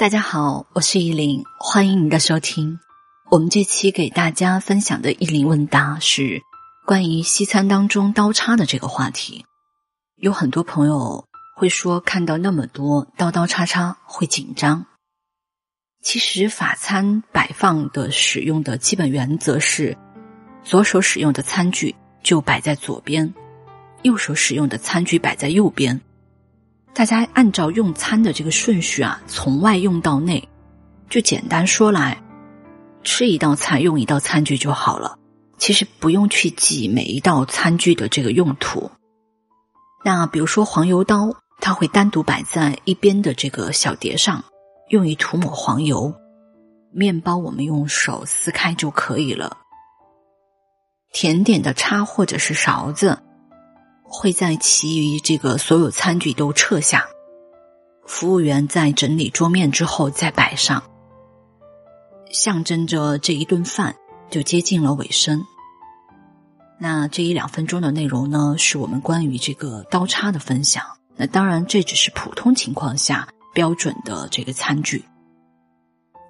大家好，我是依林，欢迎您的收听。我们这期给大家分享的依林问答是关于西餐当中刀叉的这个话题。有很多朋友会说，看到那么多刀刀叉叉会紧张。其实法餐摆放的使用的基本原则是，左手使用的餐具就摆在左边，右手使用的餐具摆在右边。大家按照用餐的这个顺序啊，从外用到内，就简单说来，吃一道菜用一道餐具就好了。其实不用去记每一道餐具的这个用途。那比如说黄油刀，它会单独摆在一边的这个小碟上，用于涂抹黄油。面包我们用手撕开就可以了。甜点的叉或者是勺子。会在其余这个所有餐具都撤下，服务员在整理桌面之后再摆上，象征着这一顿饭就接近了尾声。那这一两分钟的内容呢，是我们关于这个刀叉的分享。那当然，这只是普通情况下标准的这个餐具。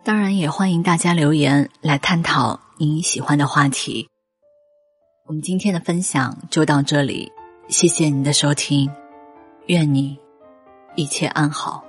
当然，也欢迎大家留言来探讨你喜欢的话题。我们今天的分享就到这里。谢谢你的收听，愿你一切安好。